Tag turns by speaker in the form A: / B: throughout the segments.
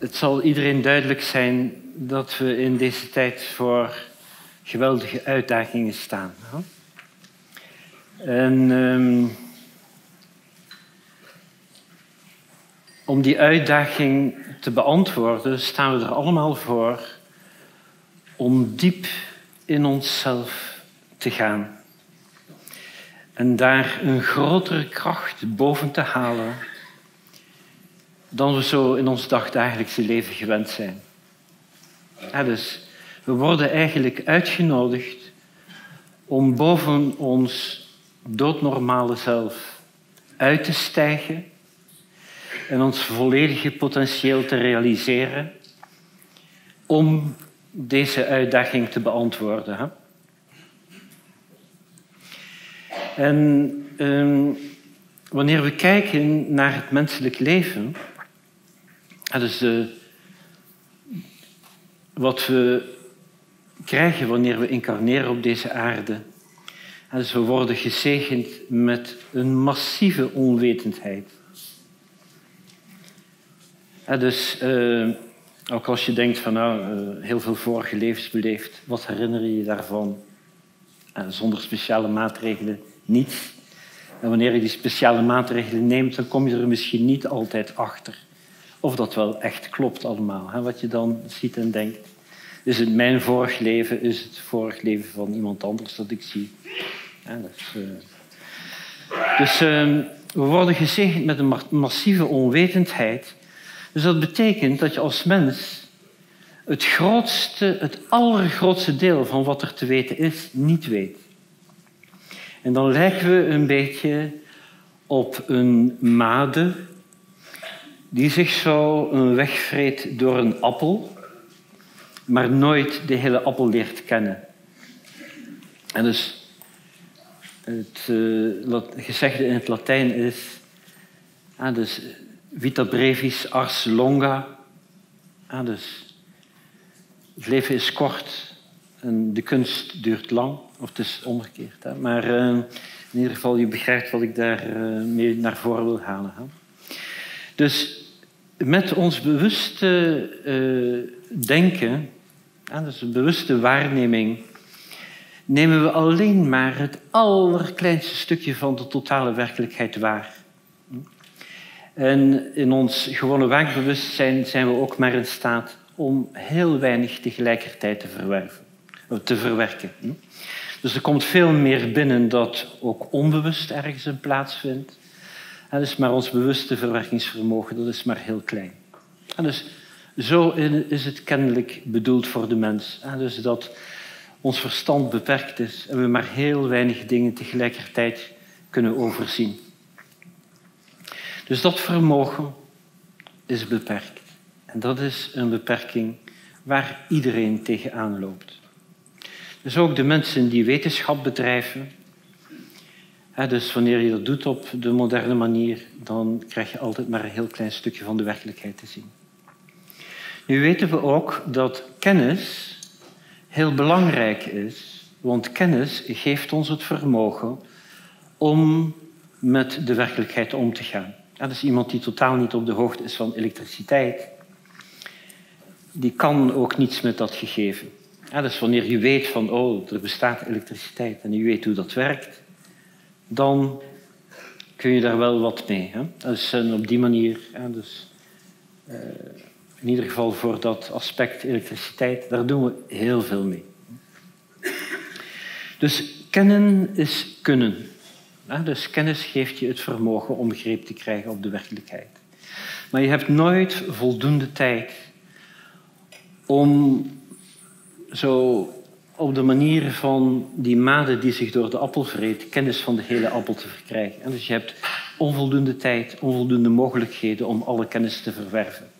A: het zal iedereen duidelijk zijn dat we in deze tijd voor geweldige uitdagingen staan. En ehm, om die uitdaging te beantwoorden, staan we er allemaal voor om diep in onszelf te gaan. En daar een grotere kracht boven te halen dan we zo in ons dagdagelijkse leven gewend zijn. Dus we worden eigenlijk uitgenodigd om boven ons doodnormale zelf uit te stijgen en ons volledige potentieel te realiseren om deze uitdaging te beantwoorden. Hè? En ehm, wanneer we kijken naar het menselijk leven, dus uh, wat we krijgen wanneer we incarneren op deze aarde. Dus we worden gezegend met een massieve onwetendheid. dus uh, ook als je denkt van nou, uh, heel veel vorige levens beleefd, wat herinner je je daarvan? zonder speciale maatregelen niet. En wanneer je die speciale maatregelen neemt, dan kom je er misschien niet altijd achter of dat wel echt klopt allemaal. Hè? Wat je dan ziet en denkt. Is het mijn vorig leven? Is het vorig leven van iemand anders dat ik zie? Uh... Dus uh, we worden gezegend met een massieve onwetendheid. Dus dat betekent dat je als mens het grootste, het allergrootste deel van wat er te weten is, niet weet. En dan lijken we een beetje op een made die zich zo een weg vreet door een appel, maar nooit de hele appel leert kennen. En dus het uh, gezegde in het Latijn is, ah, dus vita brevis ars longa, ah, dus het leven is kort en de kunst duurt lang, of het is omgekeerd. Hè. Maar uh, in ieder geval, je begrijpt wat ik daar mee naar voren wil halen. Hè. Dus met ons bewuste uh, denken, dus een bewuste waarneming, nemen we alleen maar het allerkleinste stukje van de totale werkelijkheid waar. En in ons gewone waakbewustzijn zijn we ook maar in staat om heel weinig tegelijkertijd te, verwerven, te verwerken. Dus er komt veel meer binnen dat ook onbewust ergens een plaatsvindt. Dat is maar ons bewuste verwerkingsvermogen, dat is maar heel klein. En dus zo is het kennelijk bedoeld voor de mens. Dus dat ons verstand beperkt is en we maar heel weinig dingen tegelijkertijd kunnen overzien. Dus dat vermogen is beperkt. En dat is een beperking waar iedereen tegenaan loopt. Dus ook de mensen die wetenschap bedrijven, dus wanneer je dat doet op de moderne manier, dan krijg je altijd maar een heel klein stukje van de werkelijkheid te zien. Nu weten we ook dat kennis heel belangrijk is, want kennis geeft ons het vermogen om met de werkelijkheid om te gaan. Dat is iemand die totaal niet op de hoogte is van elektriciteit. Die kan ook niets met dat gegeven. dus wanneer je weet van, oh, er bestaat elektriciteit en je weet hoe dat werkt, dan kun je daar wel wat mee. Hè? Dus op die manier, dus, uh, in ieder geval voor dat aspect elektriciteit, daar doen we heel veel mee. Dus kennen is kunnen. Dus kennis geeft je het vermogen om greep te krijgen op de werkelijkheid. Maar je hebt nooit voldoende tijd om zo op de manier van die made die zich door de appel vreet, kennis van de hele appel te verkrijgen. En dus je hebt onvoldoende tijd, onvoldoende mogelijkheden om alle kennis te verwerven.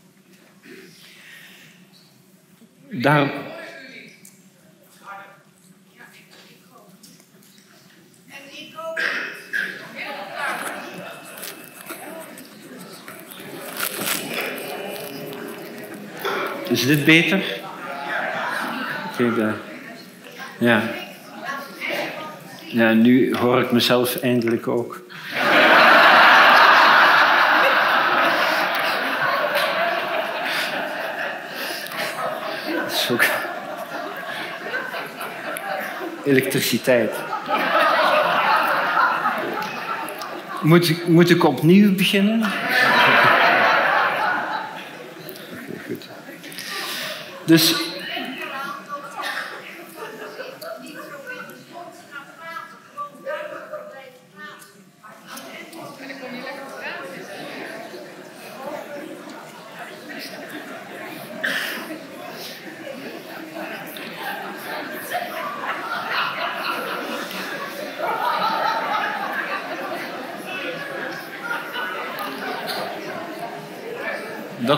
A: Daar... Is dit beter? Daar. Ja. Ja, nu hoor ik mezelf eindelijk ook. elektriciteit. Moet ik, moet ik opnieuw beginnen? Dus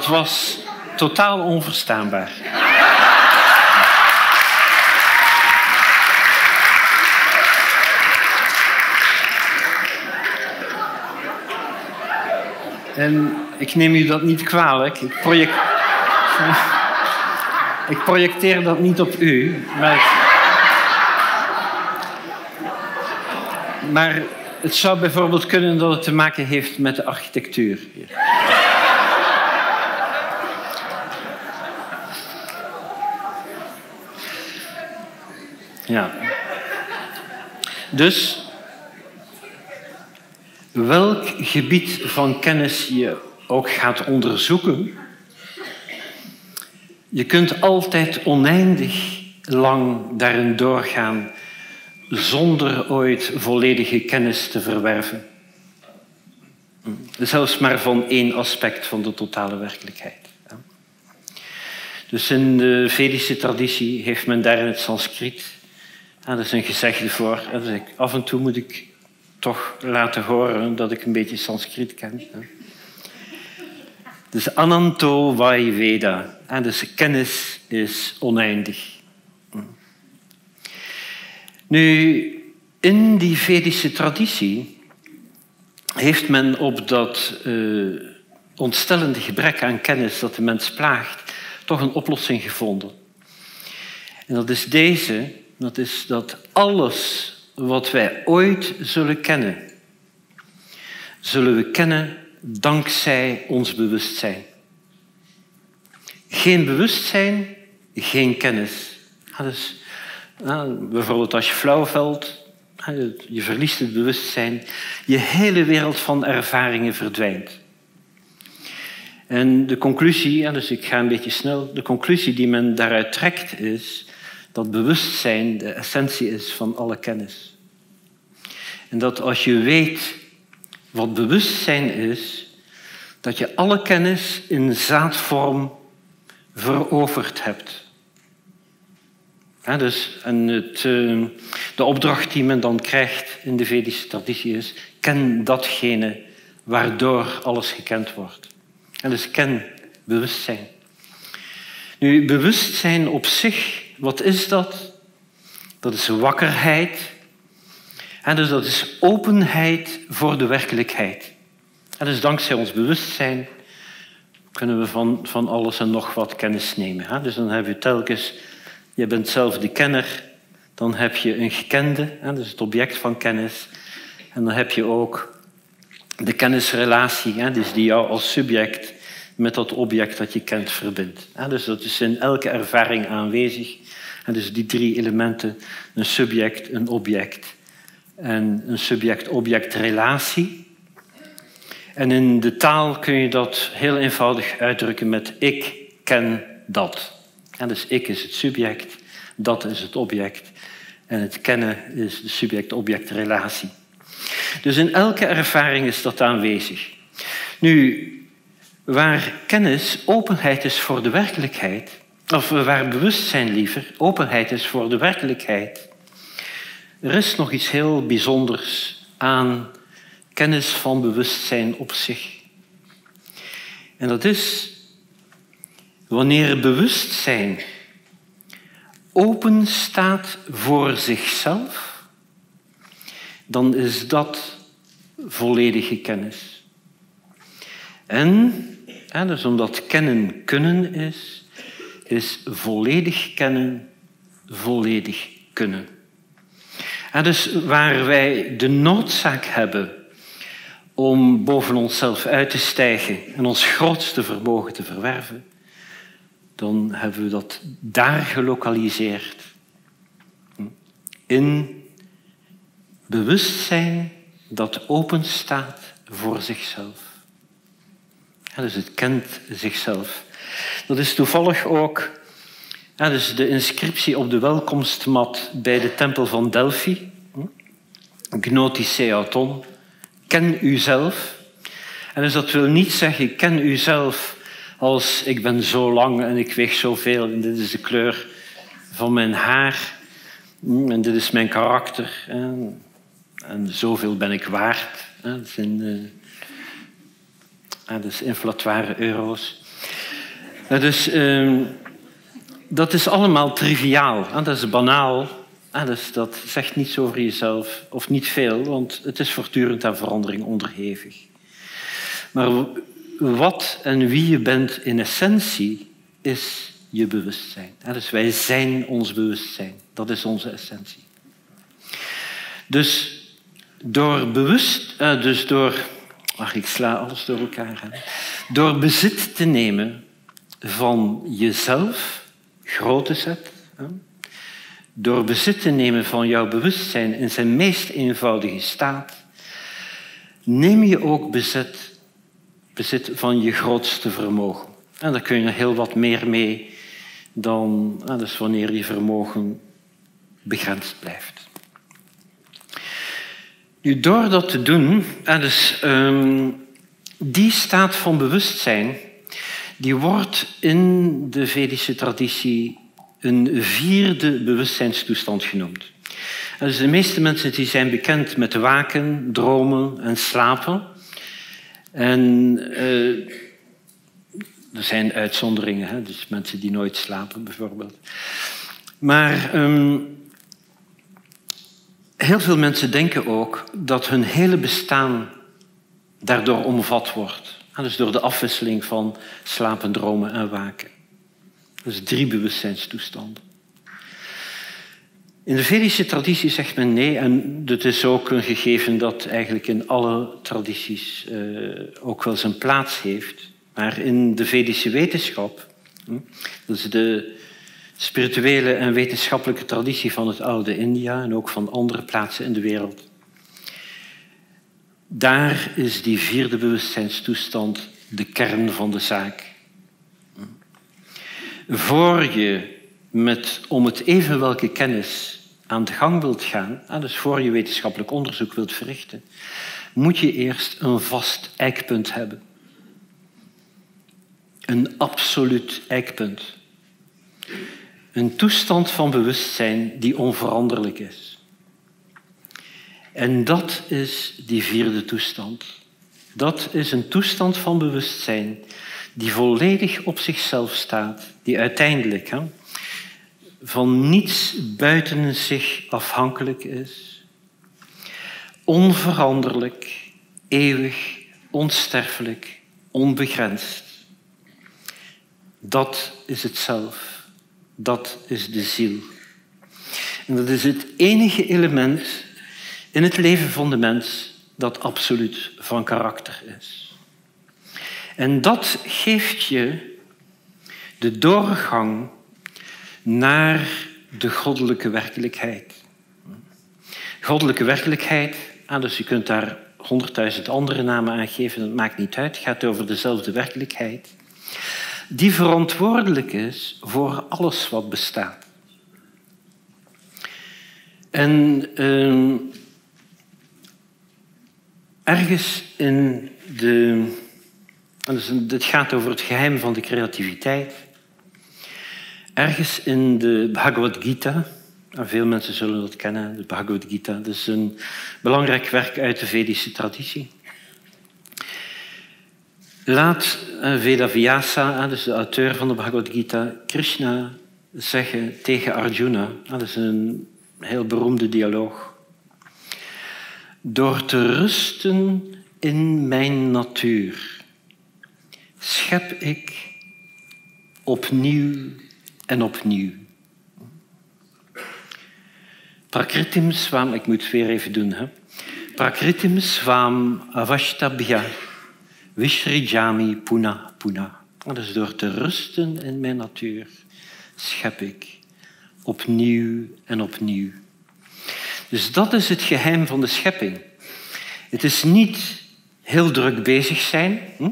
A: Dat was totaal onverstaanbaar. En ik neem u dat niet kwalijk. Ik, ik projecteer dat niet op u. Maar... maar het zou bijvoorbeeld kunnen dat het te maken heeft met de architectuur. Hier. Ja. Dus welk gebied van kennis je ook gaat onderzoeken, je kunt altijd oneindig lang daarin doorgaan zonder ooit volledige kennis te verwerven. Zelfs maar van één aspect van de totale werkelijkheid. Dus in de Vedische traditie heeft men daar in het Sanskriet dat is een gezegde voor. Dus af en toe moet ik toch laten horen dat ik een beetje Sanskriet ken. Dus Ananto Vai Veda. Dus kennis is oneindig. Nu, in die Vedische traditie heeft men op dat uh, ontstellende gebrek aan kennis dat de mens plaagt, toch een oplossing gevonden. En dat is deze, dat is dat alles wat wij ooit zullen kennen, zullen we kennen dankzij ons bewustzijn. Geen bewustzijn, geen kennis. dus, bijvoorbeeld als je flauw valt, je verliest het bewustzijn, je hele wereld van ervaringen verdwijnt. En de conclusie, dus ik ga een beetje snel, de conclusie die men daaruit trekt is dat bewustzijn de essentie is van alle kennis. En dat als je weet wat bewustzijn is, dat je alle kennis in zaadvorm veroverd hebt. dus, en het, eh, de opdracht die men dan krijgt in de Vedische traditie is: ken datgene waardoor alles gekend wordt. En dus ken bewustzijn. Nu, bewustzijn op zich wat is dat? Dat is wakkerheid. En dus dat is openheid voor de werkelijkheid. En dus dankzij ons bewustzijn kunnen we van, van alles en nog wat kennis nemen. Dus dan heb je telkens, je bent zelf de kenner, dan heb je een gekende, dus het object van kennis. En dan heb je ook de kennisrelatie, dus die jou als subject met dat object dat je kent verbindt. Dus dat is in elke ervaring aanwezig. En dus die drie elementen, een subject, een object en een subject-object-relatie. En in de taal kun je dat heel eenvoudig uitdrukken met ik ken dat. En dus ik is het subject, dat is het object en het kennen is de subject-object-relatie. Dus in elke ervaring is dat aanwezig. Nu, waar kennis openheid is voor de werkelijkheid, of waar bewustzijn liever openheid is voor de werkelijkheid, er is nog iets heel bijzonders aan kennis van bewustzijn op zich. En dat is wanneer bewustzijn open staat voor zichzelf, dan is dat volledige kennis. En, dus omdat kennen kunnen is, is volledig kennen, volledig kunnen. En dus waar wij de noodzaak hebben om boven onszelf uit te stijgen en ons grootste vermogen te verwerven, dan hebben we dat daar gelokaliseerd. In bewustzijn dat open staat voor zichzelf. Dus het kent zichzelf. Dat is toevallig ook dus de inscriptie op de welkomstmat bij de tempel van Delphi. Gnotiseaton. Ken uzelf. En dus dat wil niet zeggen, ken uzelf als ik ben zo lang en ik weeg zoveel en dit is de kleur van mijn haar en dit is mijn karakter en, en zoveel ben ik waard. Dat zijn, is inflatoire euro's. Dus uh, dat is allemaal triviaal, dat is banaal. Dus dat zegt niets over jezelf, of niet veel, want het is voortdurend aan verandering onderhevig. Maar wat en wie je bent in essentie is je bewustzijn. Dus wij zijn ons bewustzijn. Dat is onze essentie. Dus door bewust, eh, dus door, ach ik sla alles door elkaar, door bezit te nemen van jezelf, grote zet, hè. door bezit te nemen van jouw bewustzijn in zijn meest eenvoudige staat, neem je ook bezit bezit van je grootste vermogen. En daar kun je heel wat meer mee dan dus wanneer je vermogen begrensd blijft. Nu, door dat te doen, dus, die staat van bewustzijn, die wordt in de Vedische traditie een vierde bewustzijnstoestand genoemd. Dus de meeste mensen die zijn bekend met waken, dromen en slapen. En uh, er zijn uitzonderingen, hè? dus mensen die nooit slapen bijvoorbeeld. Maar um, heel veel mensen denken ook dat hun hele bestaan daardoor omvat wordt. Dus door de afwisseling van slapen, dromen en waken. Dus drie bewustzijnstoestanden. In de Vedische traditie zegt men nee, en het is ook een gegeven dat eigenlijk in alle tradities uh, ook wel zijn plaats heeft. Maar in de Vedische wetenschap, dat is de spirituele en wetenschappelijke traditie van het oude India en ook van andere plaatsen in de wereld, daar is die vierde bewustzijnstoestand de kern van de zaak. Voor je met om het even welke kennis aan de gang wilt gaan, dus voor je wetenschappelijk onderzoek wilt verrichten, moet je eerst een vast eikpunt hebben. Een absoluut eikpunt. Een toestand van bewustzijn die onveranderlijk is. En dat is die vierde toestand. Dat is een toestand van bewustzijn die volledig op zichzelf staat, die uiteindelijk van niets buiten zich afhankelijk is, onveranderlijk, eeuwig, onsterfelijk, onbegrensd. Dat is het zelf, dat is de ziel. En dat is het enige element in het leven van de mens dat absoluut van karakter is. En dat geeft je de doorgang naar de goddelijke werkelijkheid. Goddelijke werkelijkheid, ah, dus je kunt daar honderdduizend andere namen aan geven, dat maakt niet uit, het gaat over dezelfde werkelijkheid, die verantwoordelijk is voor alles wat bestaat. En uh, ergens in de. Dus het gaat over het geheim van de creativiteit. Ergens in de Bhagavad Gita, veel mensen zullen dat kennen, de Bhagavad Gita, dat is een belangrijk werk uit de Vedische traditie. Laat eh, Vedavyasa, dus de auteur van de Bhagavad Gita, Krishna zeggen tegen Arjuna, dat is een heel beroemde dialoog. Door te rusten in mijn natuur schep ik opnieuw en opnieuw. Prakritim swam, ik moet het weer even doen. Hè. Prakritim swam avashtabhya vishrijami puna puna Dus door te rusten in mijn natuur schep ik opnieuw en opnieuw. Dus dat is het geheim van de schepping. Het is niet heel druk bezig zijn. Hm?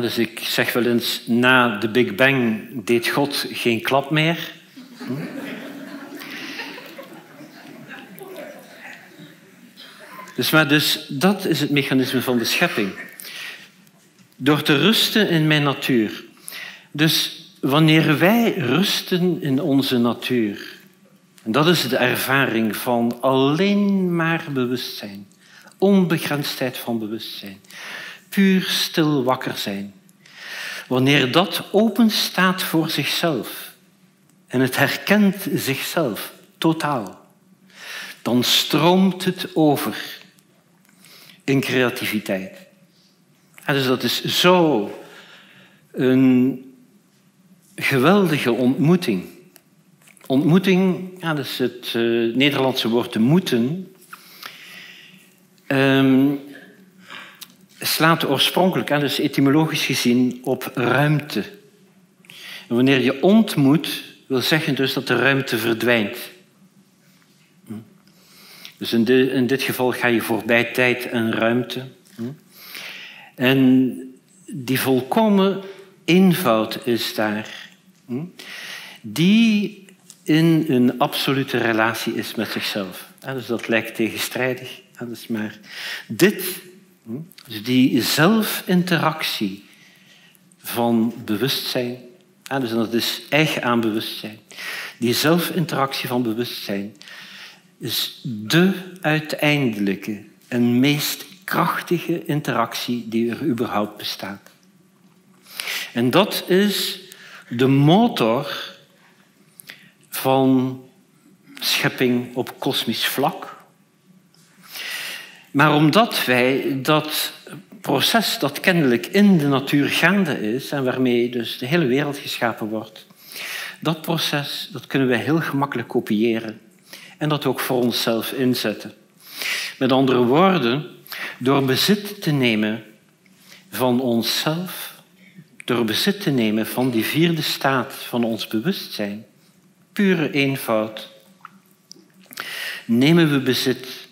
A: dus ik zeg wel eens, na de Big Bang deed God geen klap meer. Hm? Dus, maar dus dat is het mechanisme van de schepping. Door te rusten in mijn natuur. Dus wanneer wij rusten in onze natuur, en dat is de ervaring van alleen maar bewustzijn, onbegrensdheid van bewustzijn, puur stil wakker zijn. Wanneer dat open staat voor zichzelf en het herkent zichzelf totaal, dan stroomt het over in creativiteit. Dus dat is zo een geweldige ontmoeting. Ontmoeting, dat is het uh, Nederlandse woord te moeten, um, slaat oorspronkelijk, dus etymologisch gezien, op ruimte. Wanneer je ontmoet, wil zeggen dus dat de ruimte verdwijnt. Hm. Dus in, in dit geval ga je voorbij tijd en ruimte. Hm. En die volkomen eenvoud is daar, hm, die in een absolute relatie is met zichzelf. Dus dat lijkt tegenstrijdig. Dus maar dit dus die zelfinteractie van bewustzijn, dus dat is eigen aan bewustzijn, die zelfinteractie van bewustzijn is de uiteindelijke en meest krachtige interactie die er überhaupt bestaat. En dat is de motor van schepping op kosmisch vlak, maar omdat wij dat proces dat kennelijk in de natuur gaande is en waarmee dus de hele wereld geschapen wordt, dat proces dat kunnen wij heel gemakkelijk kopiëren en dat ook voor onszelf inzetten. Met andere woorden, door bezit te nemen van onszelf, door bezit te nemen van die vierde staat van ons bewustzijn, pure eenvoud, nemen we bezit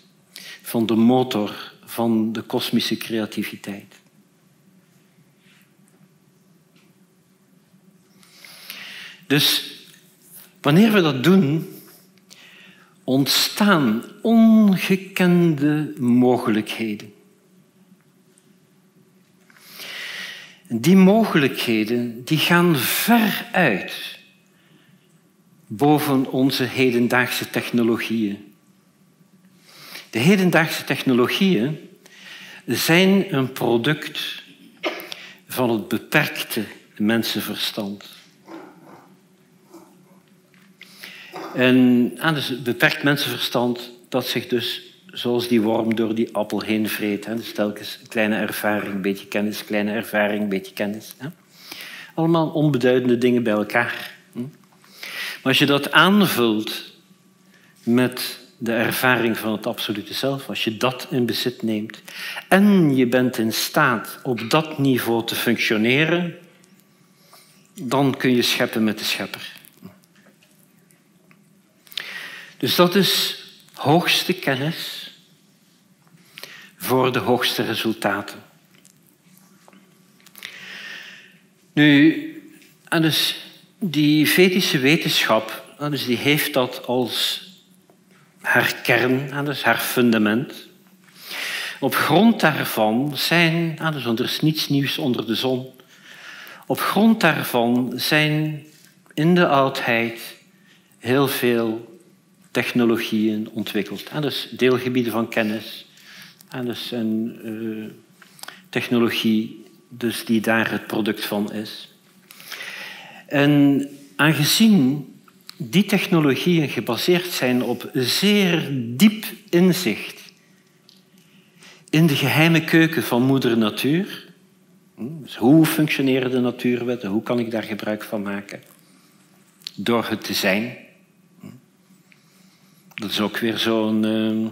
A: van de motor van de kosmische creativiteit. Dus wanneer we dat doen, ontstaan ongekende mogelijkheden. Die mogelijkheden die gaan ver uit boven onze hedendaagse technologieën. De hedendaagse technologieën zijn een product van het beperkte mensenverstand. En dus het beperkt mensenverstand dat zich dus zoals die worm door die appel heen vreet. Hè. Dus telkens kleine ervaring, een beetje kennis, kleine ervaring, een beetje kennis. Hè. Allemaal onbeduidende dingen bij elkaar. Hm. Maar als je dat aanvult met de ervaring van het absolute zelf, als je dat in bezit neemt en je bent in staat op dat niveau te functioneren, dan kun je scheppen met de schepper. Dus dat is hoogste kennis voor de hoogste resultaten. Nu, en dus die fetische wetenschap, dus die heeft dat als haar kern, dus haar fundament. Op grond daarvan zijn, dus er is niets nieuws onder de zon, op grond daarvan zijn in de oudheid heel veel technologieën ontwikkeld. Dus deelgebieden van kennis. Dus een uh, technologie dus die daar het product van is. En aangezien die technologieën gebaseerd zijn op zeer diep inzicht in de geheime keuken van moeder natuur. Dus hoe functioneren de natuurwetten? Hoe kan ik daar gebruik van maken? Door het te zijn. Dat is ook weer zo'n uh,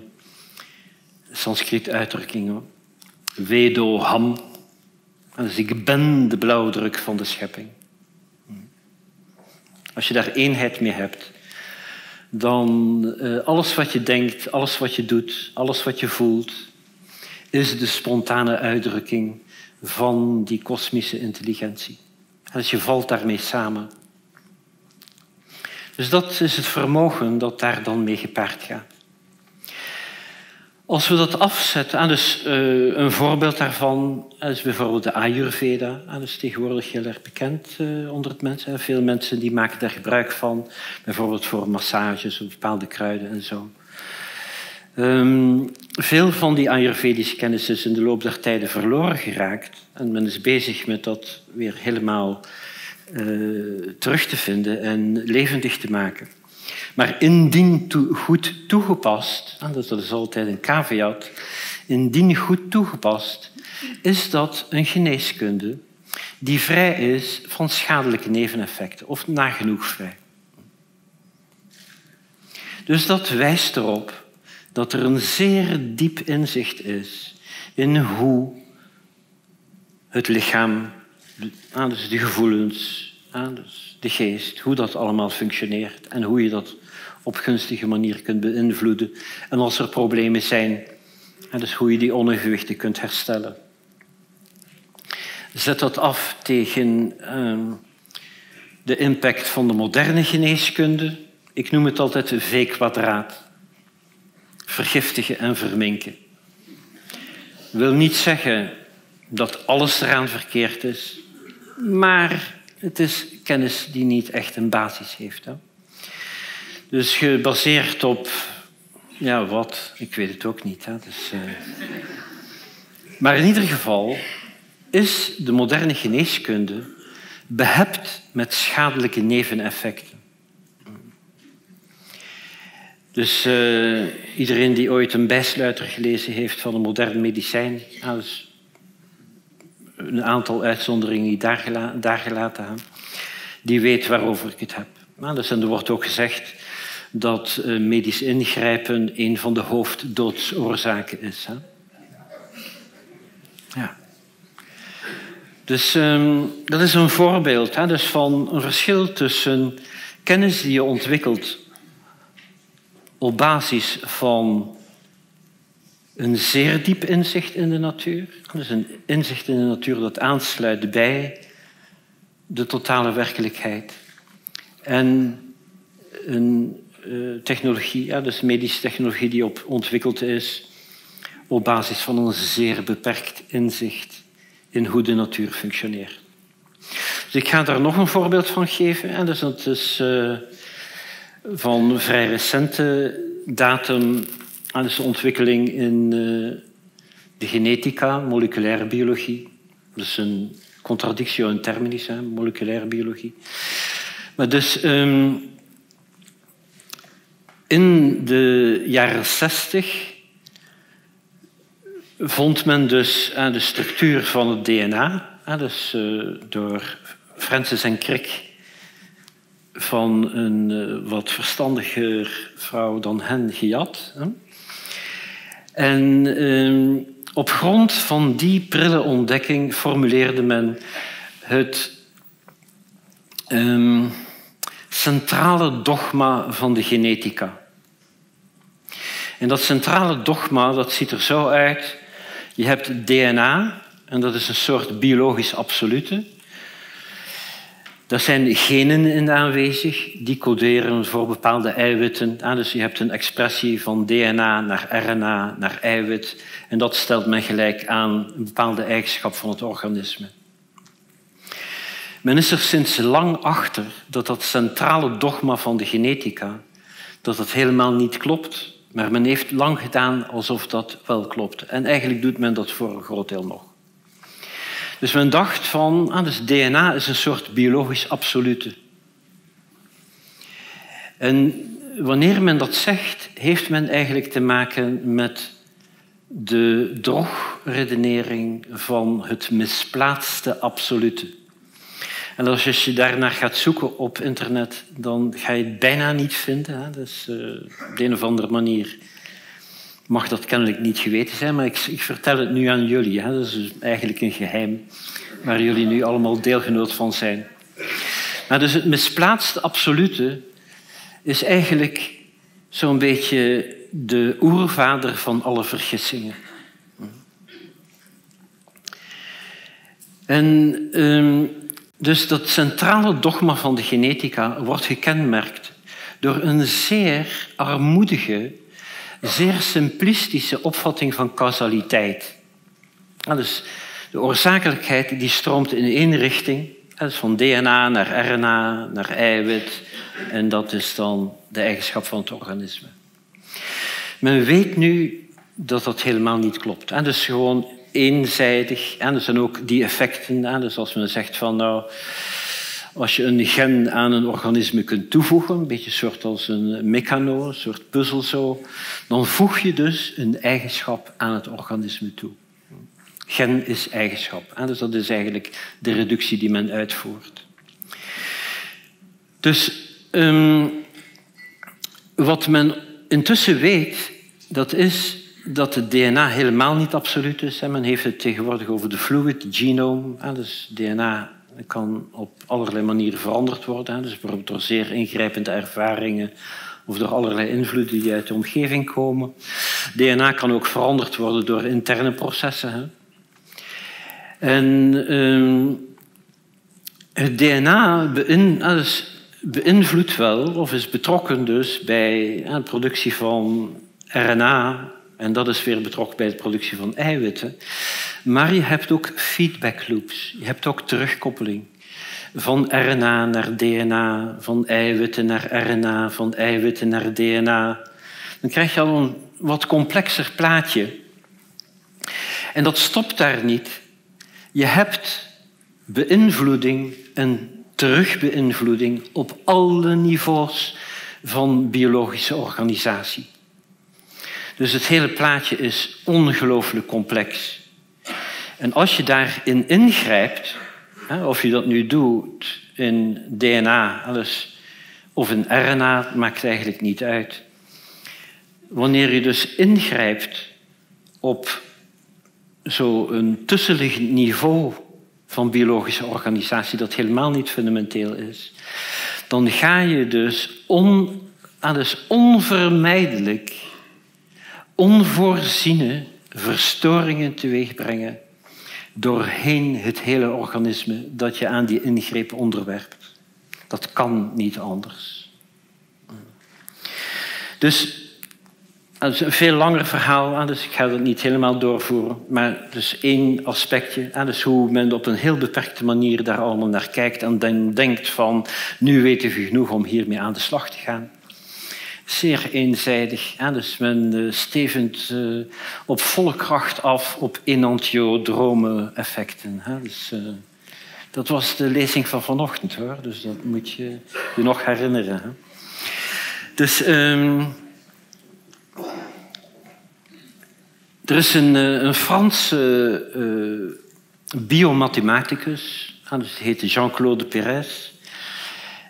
A: Sanskriet uitdrukking. Vedo ham. Dus ik ben de blauwdruk van de schepping. Als je daar eenheid mee hebt, dan uh, alles wat je denkt, alles wat je doet, alles wat je voelt, is de spontane uitdrukking van die kosmische intelligentie. En dus je valt daarmee samen. Dus dat is het vermogen dat daar dan mee gepaard gaat. Als we dat afzetten, dus uh, een voorbeeld daarvan is bijvoorbeeld de Ayurveda. Dat is tegenwoordig heel erg bekend uh, onder het mensen. Veel mensen die maken daar gebruik van, bijvoorbeeld voor massages of bepaalde kruiden en zo. Um, veel van die Ayurvedische kennis is in de loop der tijden verloren geraakt. En men is bezig met dat weer helemaal uh, terug te vinden en levendig te maken. Maar indien goed toegepast, en dat is altijd een caveat, indien goed toegepast, is dat een geneeskunde die vrij is van schadelijke neveneffecten, of nagenoeg vrij. Dus dat wijst erop dat er een zeer diep inzicht is in hoe het lichaam, dus de gevoelens, dus de geest, hoe dat allemaal functioneert en hoe je dat op gunstige manier kunt beïnvloeden. En als er problemen zijn, dus hoe je die onevenwichten kunt herstellen. Zet dat af tegen ehm, de impact van de moderne geneeskunde. Ik noem het altijd V-kwadraat. Vergiftigen en verminken. wil niet zeggen dat alles eraan verkeerd is, maar het is kennis die niet echt een basis heeft. Hè? Dus gebaseerd op, ja, wat? Ik weet het ook niet. Hè? Dus, uh... Maar in ieder geval is de moderne geneeskunde behept met schadelijke neveneffecten. Dus uh, iedereen die ooit een bijsluiter gelezen heeft van een modern medicijn, nou, een aantal uitzonderingen die daar, daar gelaten hebben, die weet waarover ik het heb. Dus, en er wordt ook gezegd dat uh, medisch ingrijpen een van de hoofddoodsoorzaken is. Hè? Ja. Dus um, dat is een voorbeeld hè, dus van een verschil tussen kennis die je ontwikkelt op basis van een zeer diep inzicht in de natuur. Dus een inzicht in de natuur dat aansluit bij de totale werkelijkheid. En een uh, technologie, ja, dus medische technologie die op ontwikkeld is op basis van een zeer beperkt inzicht in hoe de natuur functioneert. Dus ik ga daar nog een voorbeeld van geven. En dus dat is uh, van vrij recente datum aan de ontwikkeling in uh, de genetica, moleculaire biologie. Dus een contradictio in terminis, hè, moleculaire biologie. Maar dus um, in de jaren 60 vond men dus aan de structuur van het DNA, dus eh, door Francis en Crick van een eh, wat verstandiger vrouw dan hen gejat. En ehm, op grond van die prille ontdekking formuleerde men het ehm, centrale dogma van de genetica. En dat centrale dogma dat ziet er zo uit. Je hebt DNA, en dat is een soort biologisch absolute. Er zijn genen in aanwezig, die coderen voor bepaalde eiwitten. Ah, dus je hebt een expressie van DNA naar RNA naar eiwit. En dat stelt men gelijk aan een bepaalde eigenschap van het organisme. Men is er sinds lang achter dat dat centrale dogma van de genetica dat het helemaal niet klopt, maar men heeft lang gedaan alsof dat wel klopt. En eigenlijk doet men dat voor een groot deel nog. Dus men dacht van, ah, dus DNA is een soort biologisch absolute. En wanneer men dat zegt, heeft men eigenlijk te maken met de drogredenering van het misplaatste absolute. En als je daarnaar gaat zoeken op internet, dan ga je het bijna niet vinden. Hè? Dus op de een of andere manier mag dat kennelijk niet geweten zijn, maar ik, ik vertel het nu aan jullie. Hè? Dat is dus eigenlijk een geheim. waar jullie nu allemaal deelgenoot van zijn. Maar dus het misplaatste absolute is eigenlijk zo'n beetje de oervader van alle vergissingen. En ehm, dus dat centrale dogma van de genetica wordt gekenmerkt door een zeer armoedige, zeer simplistische opvatting van causaliteit. dus de oorzakelijkheid die stroomt in één richting, dus van DNA naar RNA, naar eiwit, en dat is dan de eigenschap van het organisme. Men weet nu dat dat helemaal niet klopt. En dus gewoon eenzijdig. En er zijn ook die effecten. Dus als men zegt van nou, als je een gen aan een organisme kunt toevoegen, een beetje soort als een mechano, een soort puzzel zo, dan voeg je dus een eigenschap aan het organisme toe. Gen is eigenschap. En dus dat is eigenlijk de reductie die men uitvoert. Dus um, wat men intussen weet, dat is dat het DNA helemaal niet absoluut is. Men heeft het tegenwoordig over de fluid genome. Dus DNA kan op allerlei manieren veranderd worden. Dus bijvoorbeeld door zeer ingrijpende ervaringen of door allerlei invloeden die uit de omgeving komen. DNA kan ook veranderd worden door interne processen. En ehm, het DNA dus beïnvloedt wel, of is betrokken dus bij de productie van RNA, en dat is weer betrokken bij de productie van eiwitten. Maar je hebt ook feedback loops. Je hebt ook terugkoppeling. Van RNA naar DNA, van eiwitten naar RNA, van eiwitten naar DNA. Dan krijg je al een wat complexer plaatje. En dat stopt daar niet. Je hebt beïnvloeding en terugbeïnvloeding op alle niveaus van biologische organisatie. Dus het hele plaatje is ongelooflijk complex. En als je daarin ingrijpt, of je dat nu doet in DNA alles, of in RNA, maakt eigenlijk niet uit. Wanneer je dus ingrijpt op zo'n tussenliggend niveau van biologische organisatie dat helemaal niet fundamenteel is, dan ga je dus on, onvermijdelijk onvoorziene verstoringen teweegbrengen doorheen het hele organisme dat je aan die ingreep onderwerpt. Dat kan niet anders. Dus dat is een veel langer verhaal, dus ik ga het niet helemaal doorvoeren. Maar dus één aspectje, dus hoe men op een heel beperkte manier daar allemaal naar kijkt en dan denkt van nu weten we genoeg om hiermee aan de slag te gaan zeer eenzijdig. Dus men eh, stevend eh, op volle kracht af op enantiodrome effecten. Dus, eh, dat was de lezing van vanochtend hoor, dus dat moet je je nog herinneren. Dus ehm, er is een, een Franse biomathematicus, dus het heette Jean-Claude Perez.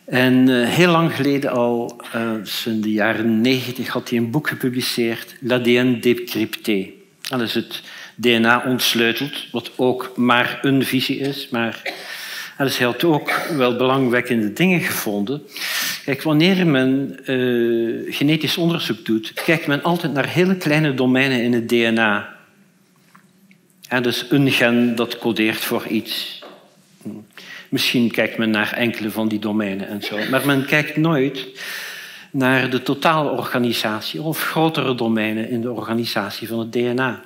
A: En uh, heel lang geleden al, uh, in de jaren negentig, had hij een boek gepubliceerd, L'ADN décrypté. Dat is het DNA ontsleuteld, wat ook maar een visie is. Maar dus hij had ook wel belangwekkende dingen gevonden. Kijk, wanneer men uh, genetisch onderzoek doet, kijkt men altijd naar hele kleine domeinen in het DNA. En dus een gen dat codeert voor iets. Misschien kijkt men naar enkele van die domeinen en zo. Maar men kijkt nooit naar de totale organisatie of grotere domeinen in de organisatie van het DNA.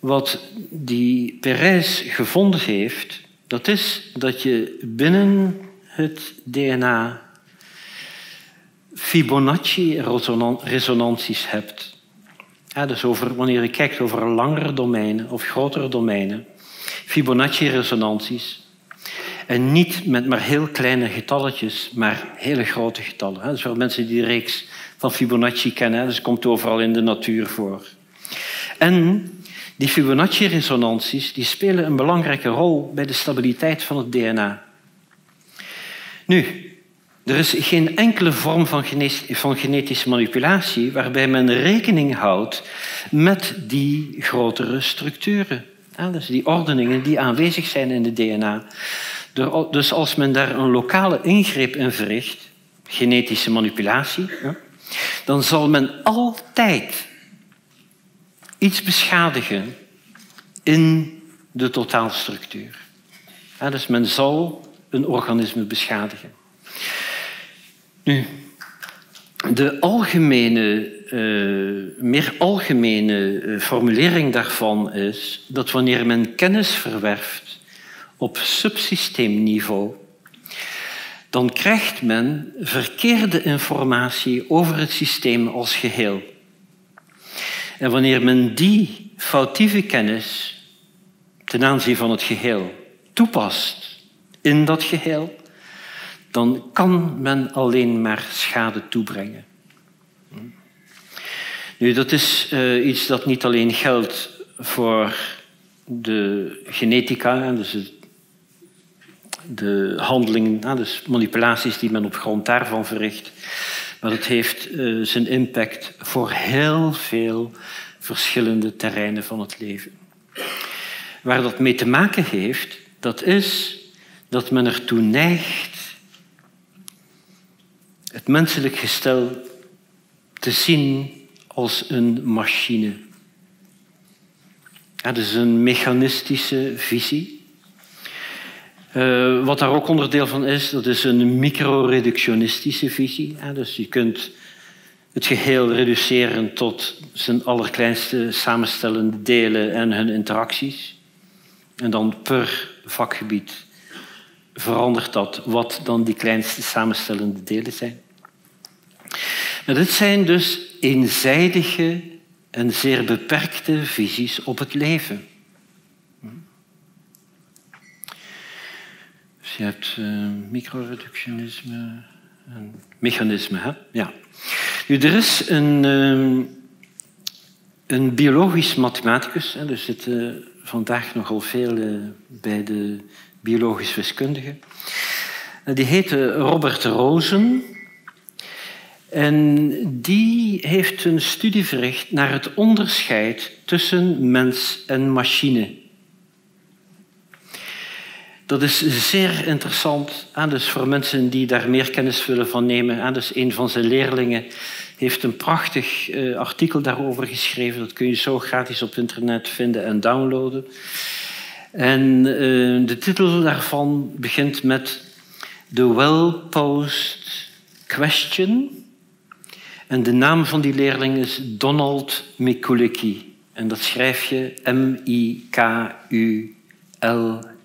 A: Wat die Perez gevonden heeft, dat is dat je binnen het DNA Fibonacci-resonanties hebt. Dus over, wanneer je kijkt over langere domeinen of grotere domeinen, Fibonacci-resonanties, en niet met maar heel kleine getalletjes, maar hele grote getallen. Dus voor mensen die de reeks van Fibonacci kennen, dus komt overal in de natuur voor. En die Fibonacci-resonanties spelen een belangrijke rol bij de stabiliteit van het DNA. Nu, er is geen enkele vorm van, van genetische manipulatie waarbij men rekening houdt met die grotere structuren dus die ordeningen die aanwezig zijn in het DNA. Dus als men daar een lokale ingreep in verricht, genetische manipulatie, dan zal men altijd iets beschadigen in de totaalstructuur. dus men zal een organisme beschadigen. Nu, de algemene, uh, meer algemene uh, formulering daarvan is dat wanneer men kennis verwerft op subsysteemniveau, dan krijgt men verkeerde informatie over het systeem als geheel. En wanneer men die foutieve kennis ten aanzien van het geheel toepast in dat geheel, dan kan men alleen maar schade toebrengen. Nu, dat is uh, iets dat niet alleen geldt voor de genetica, dus de handelingen, dus manipulaties die men op grond daarvan verricht, maar het heeft uh, zijn impact voor heel veel verschillende terreinen van het leven. Waar dat mee te maken heeft, dat is dat men ertoe neigt het menselijk gestel te zien als een machine. Dat is een mechanistische visie. Uh, wat daar ook onderdeel van is, dat is een microreductionistische visie. Dus je kunt het geheel reduceren tot zijn allerkleinste samenstellende delen en hun interacties. En dan per vakgebied verandert dat wat dan die kleinste samenstellende delen zijn. Maar dit zijn dus eenzijdige en zeer beperkte visies op het leven. Dus je hebt uh, microreductionisme en mechanisme. Hè? Ja. Nu, er is een, uh, een biologisch mathematicus, hè, er zitten vandaag nogal veel uh, bij de biologisch wiskundige. Die heette Robert Rosen. En die heeft een studie verricht naar het onderscheid tussen mens en machine. Dat is zeer interessant, dus voor mensen die daar meer kennis willen van nemen. Dus een van zijn leerlingen heeft een prachtig eh, artikel daarover geschreven. Dat kun je zo gratis op internet vinden en downloaden. En uh, de titel daarvan begint met The Well-Posed Question. En de naam van die leerling is Donald Mikulicki. En dat schrijf je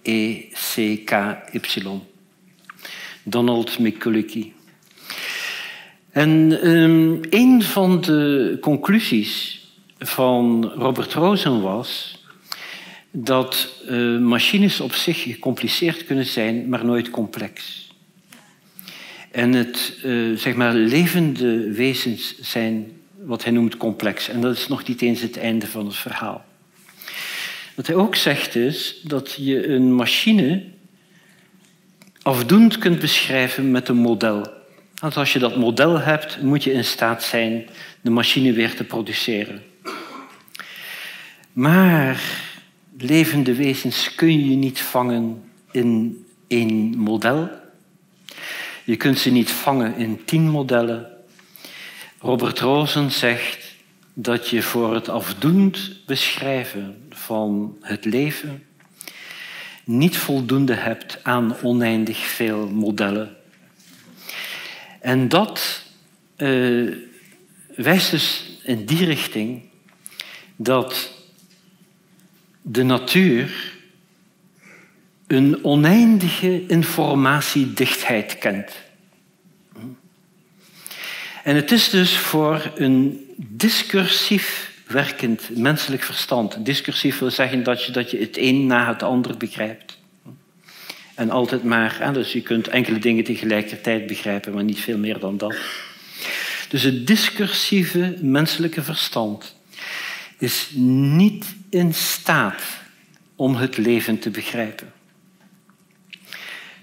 A: M-I-K-U-L-E-C-K-Y. Donald Mikulicki. En um, een van de conclusies van Robert Rosen was dat uh, machines op zich gecompliceerd kunnen zijn, maar nooit complex. En het uh, zeg maar, levende wezens zijn wat hij noemt complex. En dat is nog niet eens het einde van het verhaal. Wat hij ook zegt is dat je een machine afdoend kunt beschrijven met een model. Want als je dat model hebt, moet je in staat zijn de machine weer te produceren. Maar levende wezens kun je niet vangen in één model. Je kunt ze niet vangen in tien modellen. Robert Rosen zegt dat je voor het afdoend beschrijven van het leven niet voldoende hebt aan oneindig veel modellen. En dat uh, wijst dus in die richting dat de natuur een oneindige informatiedichtheid kent. En het is dus voor een discursief werkend menselijk verstand. Discursief wil zeggen dat je, dat je het een na het ander begrijpt. En altijd maar, dus je kunt enkele dingen tegelijkertijd begrijpen, maar niet veel meer dan dat. Dus het discursieve menselijke verstand is niet in staat om het leven te begrijpen.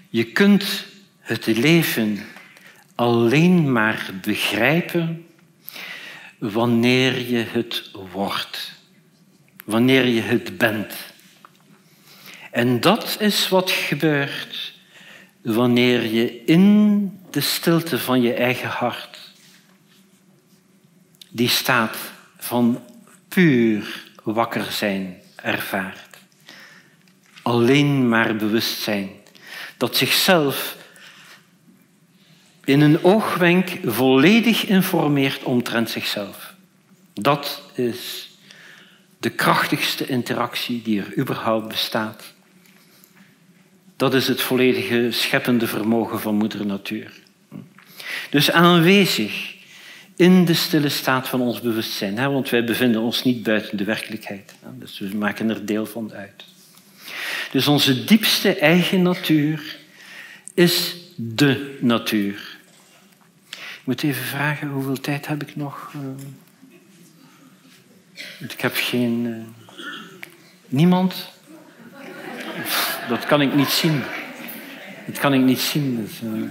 A: Je kunt het leven alleen maar begrijpen wanneer je het wordt, wanneer je het bent. En dat is wat gebeurt wanneer je in de stilte van je eigen hart die staat van puur wakker zijn ervaart. Alleen maar bewustzijn dat zichzelf in een oogwenk volledig informeert omtrent zichzelf. Dat is de krachtigste interactie die er überhaupt bestaat. Dat is het volledige scheppende vermogen van moeder natuur. Dus aanwezig in de stille staat van ons bewustzijn. Want wij bevinden ons niet buiten de werkelijkheid. Dus we maken er deel van uit. Dus onze diepste eigen natuur is de natuur. Ik moet even vragen, hoeveel tijd heb ik nog? Eh, ik heb geen... Uh... Niemand? Dat kan ik niet zien. Dat kan ik niet zien. Dus, uh...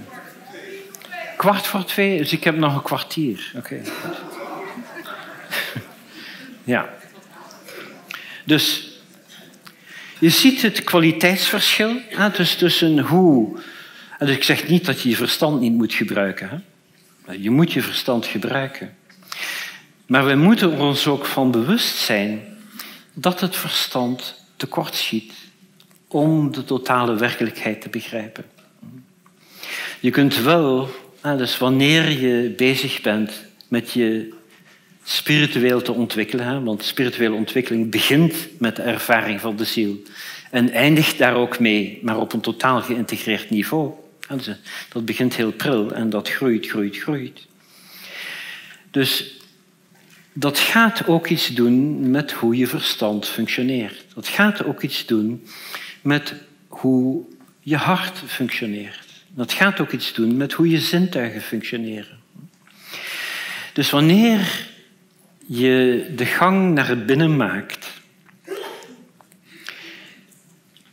A: Kwart voor twee, dus ik heb nog een kwartier. Oké. ja. Dus je ziet het kwaliteitsverschil hè, dus tussen hoe. En ik zeg niet dat je je verstand niet moet gebruiken. Hè. Je moet je verstand gebruiken. Maar we moeten er ons ook van bewust zijn dat het verstand tekortschiet om de totale werkelijkheid te begrijpen. Je kunt wel, dus wanneer je bezig bent met je spiritueel te ontwikkelen, want spirituele ontwikkeling begint met de ervaring van de ziel en eindigt daar ook mee, maar op een totaal geïntegreerd niveau. Dat begint heel pril en dat groeit, groeit, groeit. Dus dat gaat ook iets doen met hoe je verstand functioneert. Dat gaat ook iets doen met hoe je hart functioneert. Dat gaat ook iets doen met hoe je zintuigen functioneren. Dus wanneer je de gang naar binnen maakt,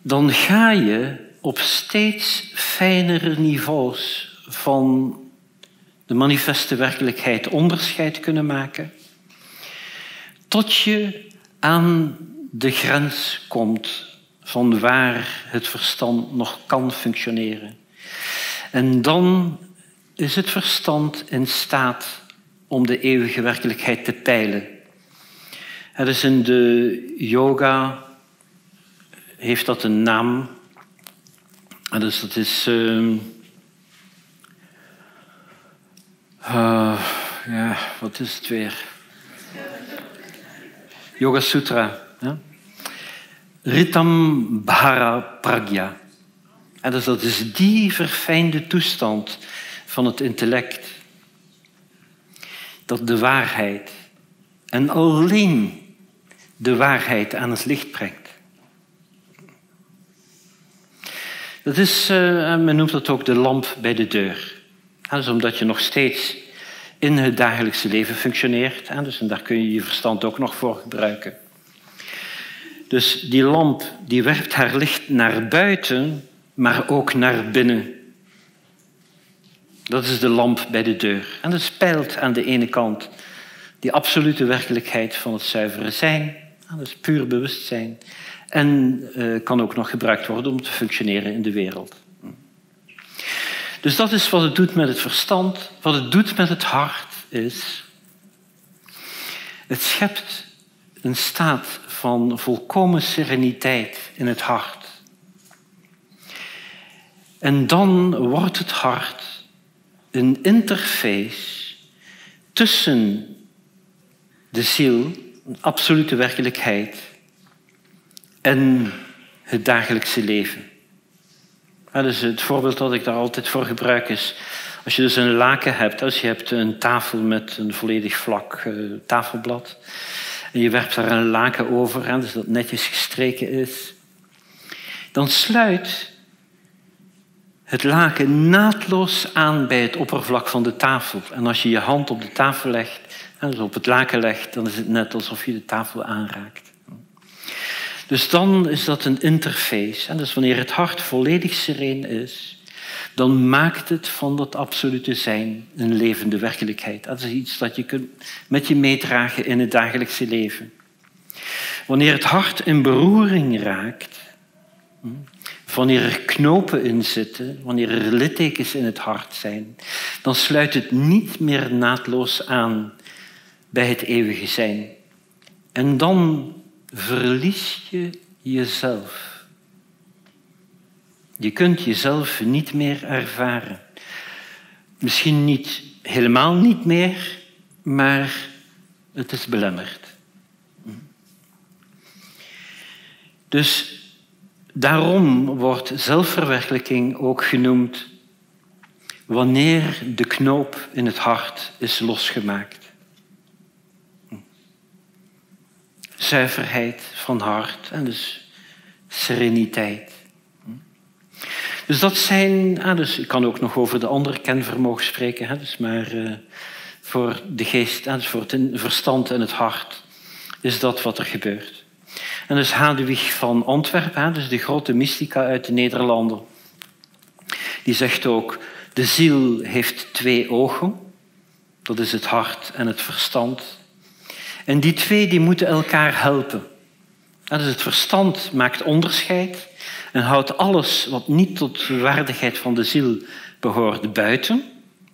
A: dan ga je op steeds fijnere niveaus van de manifeste werkelijkheid onderscheid kunnen maken, tot je aan de grens komt van waar het verstand nog kan functioneren. En dan is het verstand in staat om de eeuwige werkelijkheid te peilen. Het is in de yoga heeft dat een naam. Dus dat is. Uh, uh, ja, wat is het weer? Yoga Sutra. Ja? Ritam Bhara Pragya. En dus dat is die verfijnde toestand van het intellect. Dat de waarheid en alleen de waarheid aan het licht brengt. Dat is, uh, men noemt dat ook de lamp bij de deur. Dat is omdat je nog steeds in het dagelijkse leven functioneert. Dus, daar kun je je verstand ook nog voor gebruiken. Dus die lamp die werpt haar licht naar buiten, maar ook naar binnen. Dat is de lamp bij de deur. En dat speilt aan de ene kant die absolute werkelijkheid van het zuivere zijn. Dat is puur bewustzijn. En uh, kan ook nog gebruikt worden om te functioneren in de wereld. Dus dat is wat het doet met het verstand. Wat het doet met het hart is... Het schept een staat van volkomen sereniteit in het hart. En dan wordt het hart een interface tussen de ziel, een absolute werkelijkheid, en het dagelijkse leven. dus het voorbeeld dat ik daar altijd voor gebruik is, als je dus een laken hebt, als je hebt een tafel met een volledig vlak uh, tafelblad, en je werpt daar een laken over, hè, dus dat netjes gestreken is, dan sluit het laken naadloos aan bij het oppervlak van de tafel. En als je je hand op de tafel legt, dus op het laken legt, dan is het net alsof je de tafel aanraakt. Dus dan is dat een interface. En dus wanneer het hart volledig sereen is, dan maakt het van dat absolute zijn een levende werkelijkheid. Dat is iets dat je kunt met je meedragen in het dagelijkse leven. Wanneer het hart in beroering raakt, Wanneer er knopen in zitten, wanneer er littekens in het hart zijn, dan sluit het niet meer naadloos aan bij het eeuwige zijn. En dan verlies je jezelf. Je kunt jezelf niet meer ervaren. Misschien niet helemaal niet meer, maar het is belemmerd. Dus daarom wordt zelfverwerkelijking ook genoemd wanneer de knoop in het hart is losgemaakt. Zuiverheid van hart en dus sereniteit. Dus dat zijn, ah, dus ik kan ook nog over de andere kenvermogen spreken, hè, dus maar uh, voor de geest, ah, dus voor het verstand en het hart is dat wat er gebeurt. En dus Hadewig van Antwerpen, dus de grote mystica uit de Nederlanden, die zegt ook, de ziel heeft twee ogen, dat is het hart en het verstand. En die twee die moeten elkaar helpen. Dus het verstand maakt onderscheid en houdt alles wat niet tot de waardigheid van de ziel behoort buiten.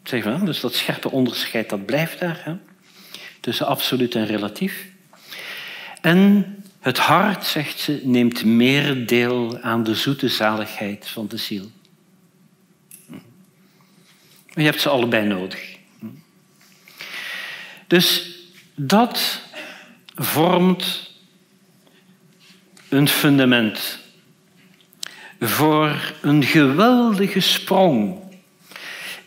A: Zeg maar, dus dat scherpe onderscheid dat blijft daar, hè? tussen absoluut en relatief. En het hart, zegt ze, neemt meer deel aan de zoete zaligheid van de ziel. Je hebt ze allebei nodig. Dus dat vormt een fundament voor een geweldige sprong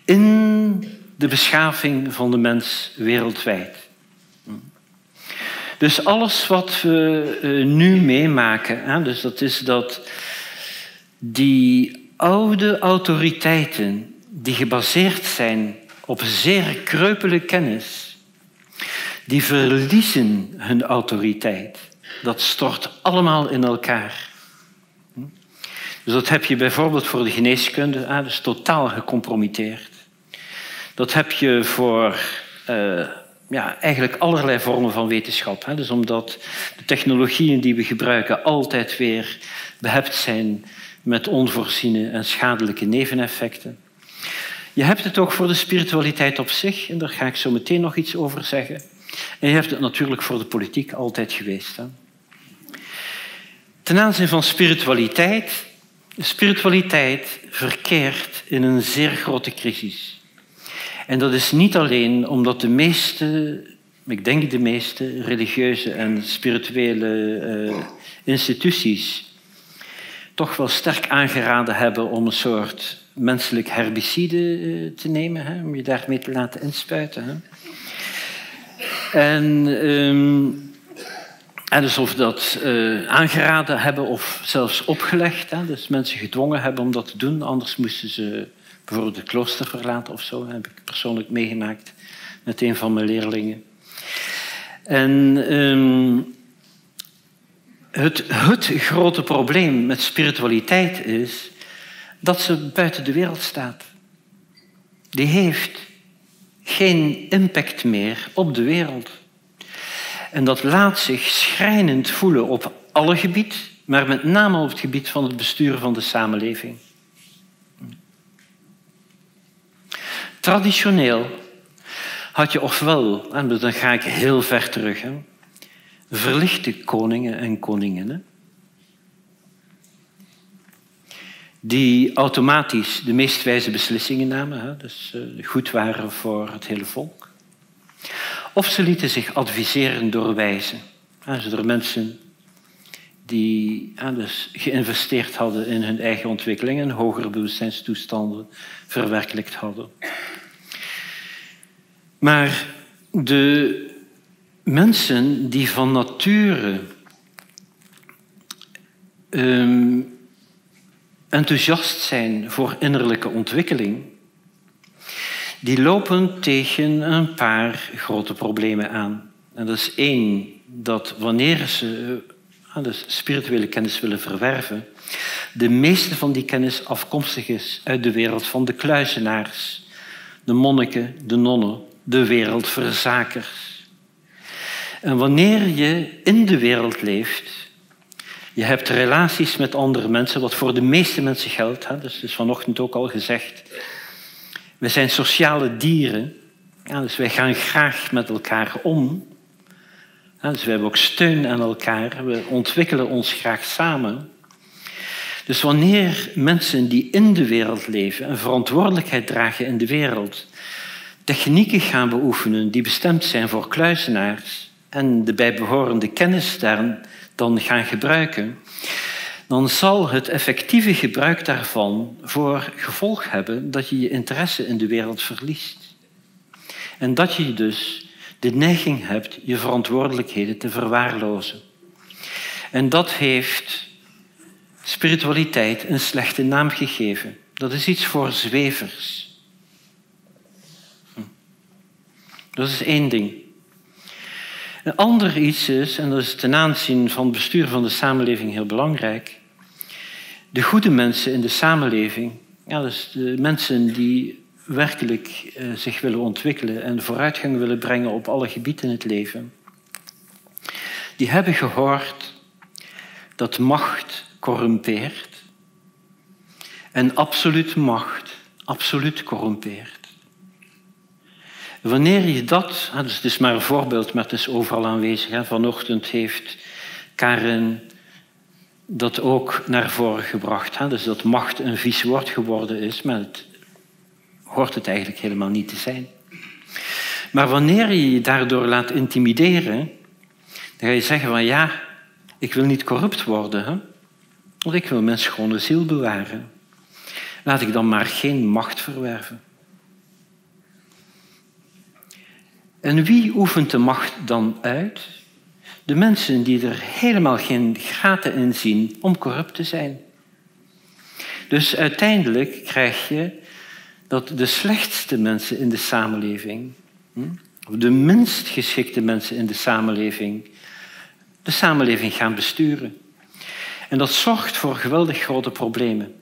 A: in de beschaving van de mens wereldwijd. Dus alles wat we eh, nu meemaken, dus dat is dat die oude autoriteiten die gebaseerd zijn op zeer kreupele kennis, die verliezen hun autoriteit. Dat stort allemaal in elkaar. Dus dat heb je bijvoorbeeld voor de geneeskunde, ah, dus totaal gecompromitteerd. Dat heb je voor uh, ja, eigenlijk allerlei vormen van wetenschap. Hè. Dus omdat de technologieën die we gebruiken altijd weer behept zijn met onvoorziene en schadelijke neveneffecten. Je hebt het ook voor de spiritualiteit op zich, en daar ga ik zo meteen nog iets over zeggen. En je hebt het natuurlijk voor de politiek altijd geweest. Hè. Ten aanzien van spiritualiteit spiritualiteit verkeert in een zeer grote crisis. En dat is niet alleen omdat de meeste, ik denk de meeste religieuze en spirituele uh, instituties toch wel sterk aangeraden hebben om een soort menselijk herbicide uh, te nemen, hè, om je daarmee te laten inspuiten. Hè. En um, en dus of dat uh, aangeraden hebben of zelfs opgelegd. Hè, dus mensen gedwongen hebben om dat te doen. Anders moesten ze bijvoorbeeld het klooster verlaten of zo. Heb ik persoonlijk meegemaakt met een van mijn leerlingen. En um, het, het grote probleem met spiritualiteit is dat ze buiten de wereld staat. Die heeft geen impact meer op de wereld. En dat laat zich schrijnend voelen op alle gebied, maar met name op het gebied van het bestuur van de samenleving. Traditioneel had je ofwel, en dan ga ik heel ver terug, hè, verlichte koningen en koninginnen, die automatisch de meest wijze beslissingen namen, hè, dus eh, goed waren voor het hele volk. Of ze lieten zich adviseren door wijzen. Dus door mensen die dus geïnvesteerd hadden in hun eigen ontwikkeling en hogere bewustzijnstoestanden verwerkelijkt hadden. Maar de mensen die van nature um, enthousiast zijn voor innerlijke ontwikkeling, die lopen tegen een paar grote problemen aan. En dat is één, dat wanneer ze dus spirituele kennis willen verwerven, de meeste van die kennis afkomstig is uit de wereld van de kluizenaars, de monniken, de nonnen, de wereldverzakers. En wanneer je in de wereld leeft, Je hebt relaties met andere mensen, wat voor de meeste mensen geldt. Hè? Dus is vanochtend ook al gezegd. We zijn sociale dieren. Dus wij gaan graag met elkaar om. Dus we hebben ook steun aan elkaar. We ontwikkelen ons graag samen. Dus wanneer mensen die in de wereld leven een verantwoordelijkheid dragen in de wereld, technieken gaan beoefenen die bestemd zijn voor kluizenaars en de bijbehorende kennis daar dan gaan gebruiken, dan zal het effectieve gebruik daarvan voor gevolg hebben dat je je interesse in de wereld verliest. En dat je dus de neiging hebt je verantwoordelijkheden te verwaarlozen. En dat heeft spiritualiteit een slechte naam gegeven. Dat is iets voor zwevers. Hm. Dat is één ding. Een ander iets is, en dat is ten aanzien van het bestuur van de samenleving heel belangrijk, de goede mensen in de samenleving, ja, dus de mensen die werkelijk eh, zich willen ontwikkelen en vooruitgang willen brengen op alle gebieden in het leven, die hebben gehoord dat macht corrumpeert en absoluut macht absoluut corrumpeert. Wanneer je dat, dus het is maar een voorbeeld, maar het is overal aanwezig. Vanochtend heeft Karen dat ook naar voren gebracht. Dus dat macht een vies woord geworden is, maar het hoort het eigenlijk helemaal niet te zijn. Maar wanneer je je daardoor laat intimideren, dan ga je zeggen van ja, ik wil niet corrupt worden, want ik wil mijn schone ziel bewaren. Laat ik dan maar geen macht verwerven. En wie oefent de macht dan uit? De mensen die er helemaal geen gaten in zien om corrupt te zijn. Dus uiteindelijk krijg je dat de slechtste mensen in de samenleving, hm, de minst geschikte mensen in de samenleving, de samenleving gaan besturen. En dat zorgt voor geweldig grote problemen.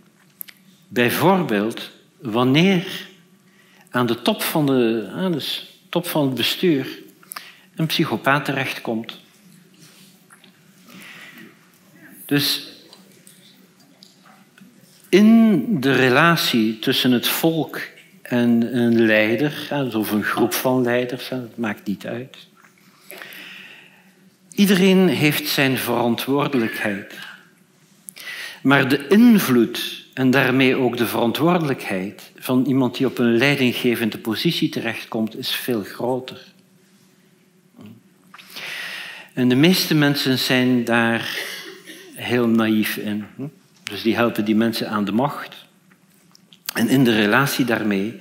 A: Bijvoorbeeld wanneer aan de top van de, dus top van het bestuur een psychopaat terechtkomt. Dus in de relatie tussen het volk en een leider, of een groep van leiders, dat maakt niet uit. Iedereen heeft zijn verantwoordelijkheid. Maar de invloed en daarmee ook de verantwoordelijkheid van iemand die op een leidinggevende positie terechtkomt, is veel groter. En de meeste mensen zijn daar heel naïef in. Dus die helpen die mensen aan de macht. En in de relatie daarmee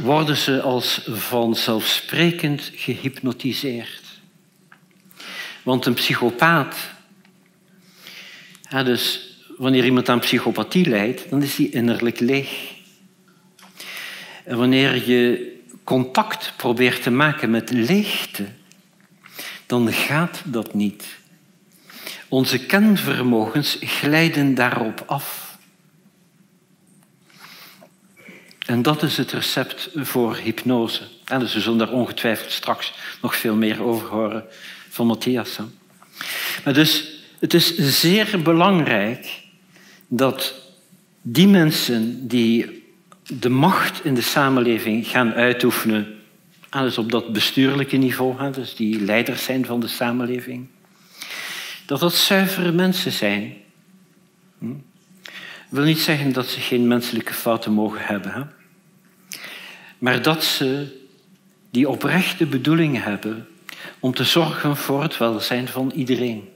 A: worden ze als vanzelfsprekend gehypnotiseerd. Want een psychopaat, dus wanneer iemand aan psychopathie lijdt, dan is die innerlijk leeg. En wanneer je contact probeert te maken met leegte, dan gaat dat niet. Onze kenvermogens glijden daarop af. En dat is het recept voor hypnose. En dus we zullen daar ongetwijfeld straks nog veel meer over horen van Matthias. Maar dus het is zeer belangrijk dat die mensen die de macht in de samenleving gaan uitoefenen, alles op dat bestuurlijke niveau, dus die leiders zijn van de samenleving, dat dat zuivere mensen zijn. Hm? wil niet zeggen dat ze geen menselijke fouten mogen hebben, maar dat ze die oprechte bedoeling hebben om te zorgen voor het welzijn van iedereen.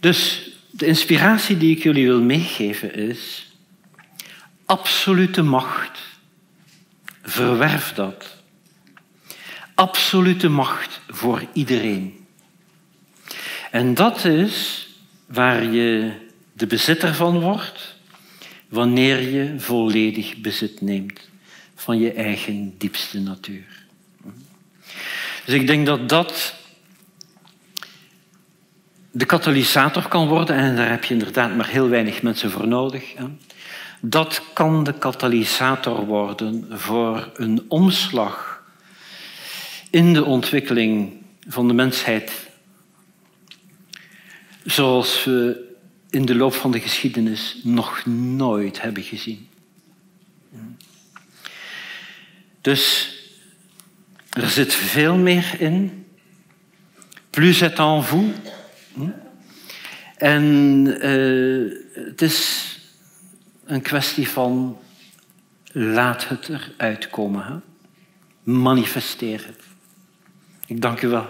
A: Dus de inspiratie die ik jullie wil meegeven is absolute macht. Verwerf dat. Absolute macht voor iedereen. En dat is waar je de bezitter van wordt wanneer je volledig bezit neemt van je eigen diepste natuur. Dus ik denk dat dat de katalysator kan worden, en daar heb je inderdaad maar heel weinig mensen voor nodig. Dat kan de katalysator worden voor een omslag in de ontwikkeling van de mensheid zoals we in de loop van de geschiedenis nog nooit hebben gezien. Dus er zit veel meer in. Plus het en vous. En uh, het is een kwestie van laat het eruit komen. Hè? Ik dank u wel.